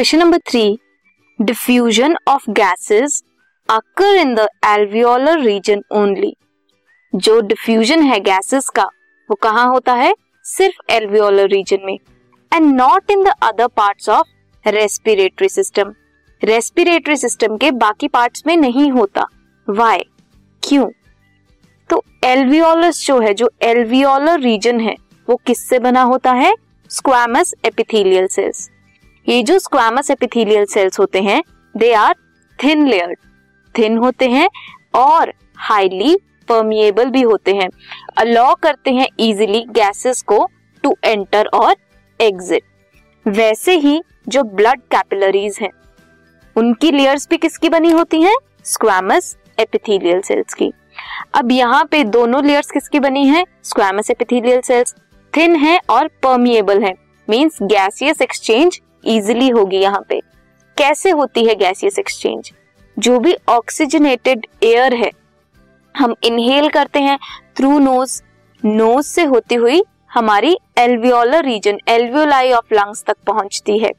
Question number three diffusion of gases occur in the alveolar region only जो diffusion है gases का, वो कहाँ होता है? सिर्फ़ एल्वियोलर रीजन में. And not in the other parts of respiratory system respiratory system के बाकी पार्ट्स में नहीं होता. वाई क्यों? तो एल्वियोलस जो है, जो एल्वियोलर रीजन है, वो किससे बना होता है? स्क्वामस एपिथेलियल सेल्स ये जो स्क्वामस एपिथेलियल सेल्स होते हैं they are thin layered thin होते हैं और हाईली परमिएबल भी होते हैं। अलाउ करते हैं इजीली गैसेस को टू एंटर और एग्जिट वैसे ही जो ब्लड कैपिलरीज हैं, उनकी लेयर्स भी किसकी बनी होती हैं? स्क्वामस एपिथेलियल सेल्स की। अब यहाँ पे दोनों लेयर्स किसकी बनी है? स्क्वामस एपिथेलियल सेल्स थिन है और परमिएबल है। मींस गैसियस एक्सचेंज इजिली होगी यहाँ पे। कैसे होती है गैसियस एक्सचेंज जो भी ऑक्सीजनेटेड एयर है, हम इनहेल करते हैं थ्रू नोज़ नोज़ से होती हुई हमारी alveolar region alveoli of lungs तक पहुँचती है।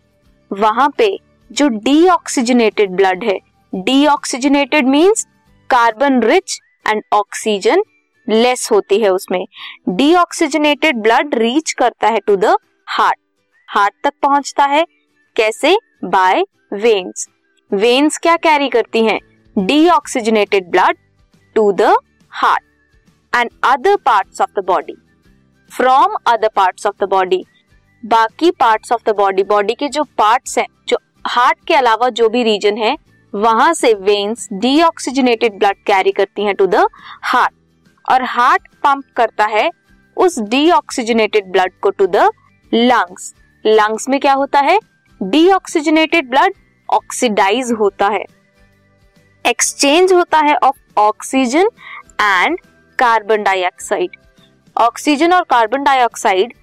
वहाँ पे जो डीऑक्सीजनेटेड ब्लड है deoxygenated means carbon rich and oxygen less होती है उसमें। डीऑक्सीजनेटेड ब्लड रीच करता है टू द हार्ट हार्ट तक पहुँचता है। कैसे? बाय वेन्स वेन्स क्या कैरी करती हैं? Deoxygenated blood to the heart and other parts of the body from other parts of the body बाकी parts of the body body के जो पार्ट्स हैं, जो हार्ट के अलावा जो भी रीजन है, वहाँ से वेन्स डीऑक्सीजनेटेड ब्लड कैरी करती हैं टू द हार्ट और हार्ट पंप करता है उस डीऑक्सीजनेटेड ब्लड को टू द लंग्स लंग्स में क्या होता है? डीऑक्सीजनेटेड ब्लड ऑक्सीडाइज होता है। एक्सचेंज होता है of oxygen and carbon dioxide oxygen और कार्बन डाइऑक्साइड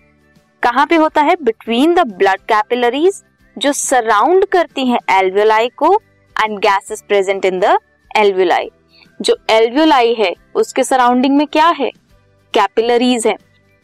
कहाँ पे होता है? बिटवीन द ब्लड कैपिलरीज जो सराउंड करती हैं एल्वियोलाई को and gases present in the alveoli जो एल्वियोलाई है, उसके सराउंडिंग में क्या है? कैपिलरीज है।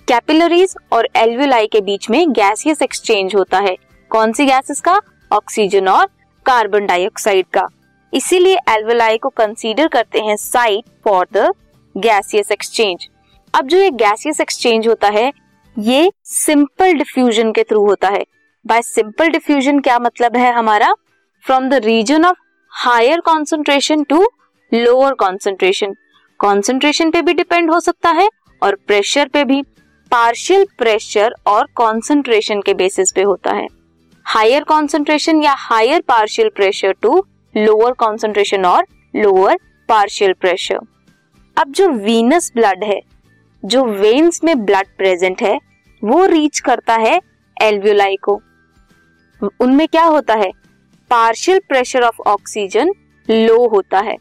कैपिलरीज और एल्वियोलाई के बीच में गैसियस एक्सचेंज होता है। कौन सी गैसेस का ऑक्सीजन और कार्बन डाइऑक्साइड का। इसीलिए एल्वियोलाई को कंसीडर करते हैं site for the gaseous exchange. अब जो ये गैसियस एक्सचेंज होता है, ये सिंपल डिफ्यूजन के थ्रू होता है। बाय सिंपल डिफ्यूजन क्या मतलब है हमारा? From the region of higher concentration to lower concentration. Concentration पे भी डिपेंड हो सकता है और प्रेशर पे भी। पार्शियल प्रेशर और कॉन्सेंट्रेशन के बेसिस पे होता है। हायर कॉन्सेंट्रेशन या higher partial pressure to lower concentration और लोअर पार्शियल प्रेशर अब जो वीनस ब्लड है, जो वेन्स में ब्लड प्रेजेंट है, वो रीच करता है एल्वियोलाई को। उनमें क्या होता है? Partial pressure of oxygen low होता है।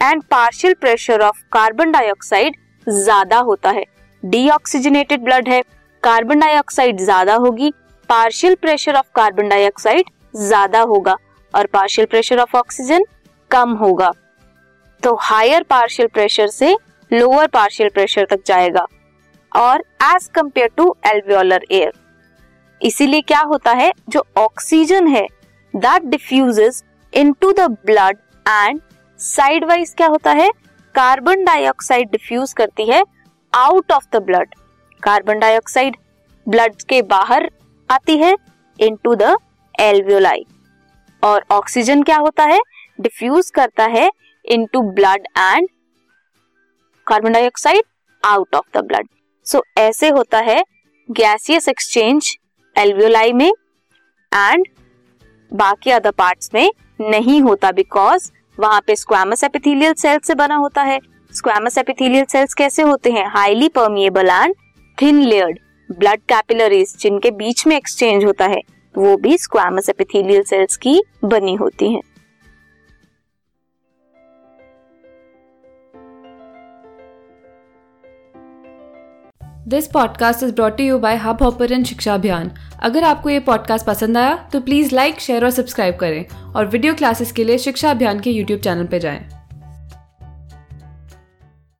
And partial pressure of carbon dioxide ज़्यादा होता है। डीऑक्सीजनेटेड ब्लड है, कार्बन डाइऑक्साइड ज़्यादा होगी partial pressure of carbon dioxide ज़्यादा होगा और पार्शियल प्रेशर ऑफ़ ऑक्सीजन कम होगा। तो हायर पार्शियल प्रेशर से लोअर पार्शियल प्रेशर तक जाएगा और as compare to alveolar air इसीलिए क्या होता है, जो ऑक्सीजन है that diffuses into the blood and side wise क्या होता है कार्बन डाइऑक्साइड डिफ्यूज करती है out of the blood carbon dioxide blood के बाहर आती है इनटू द एल्वियोलाई और ऑक्सीजन क्या होता है? डिफ्यूज करता है into blood and carbon dioxide out of the blood so ऐसे होता है गैसियस एक्सचेंज एल्वियोलाई में एंड बाकी अदर पार्ट्स में नहीं होता बिकॉज़ वहाँ पे स्क्वामस एपिथेलियल सेल से बना होता है। स्क्वामस एपिथेलियल सेल्स कैसे होते हैं? Highly permeable and thin layered blood capillaries जिनके बीच में एक्सचेंज होता है, वो भी स्क्वामस एपिथेलियल सेल्स की बनी होती हैं। This podcast is brought you by hub Shiksha Abhiyan अगर आपको ये पॉडकास्ट पसंद आया तो प्लीज़ लाइक शेयर और सब्सक्राइब करें। और वीडियो क्लासेस के लिए शिक्षा अभियान के यूट्यूब चैनल पर जाएँ।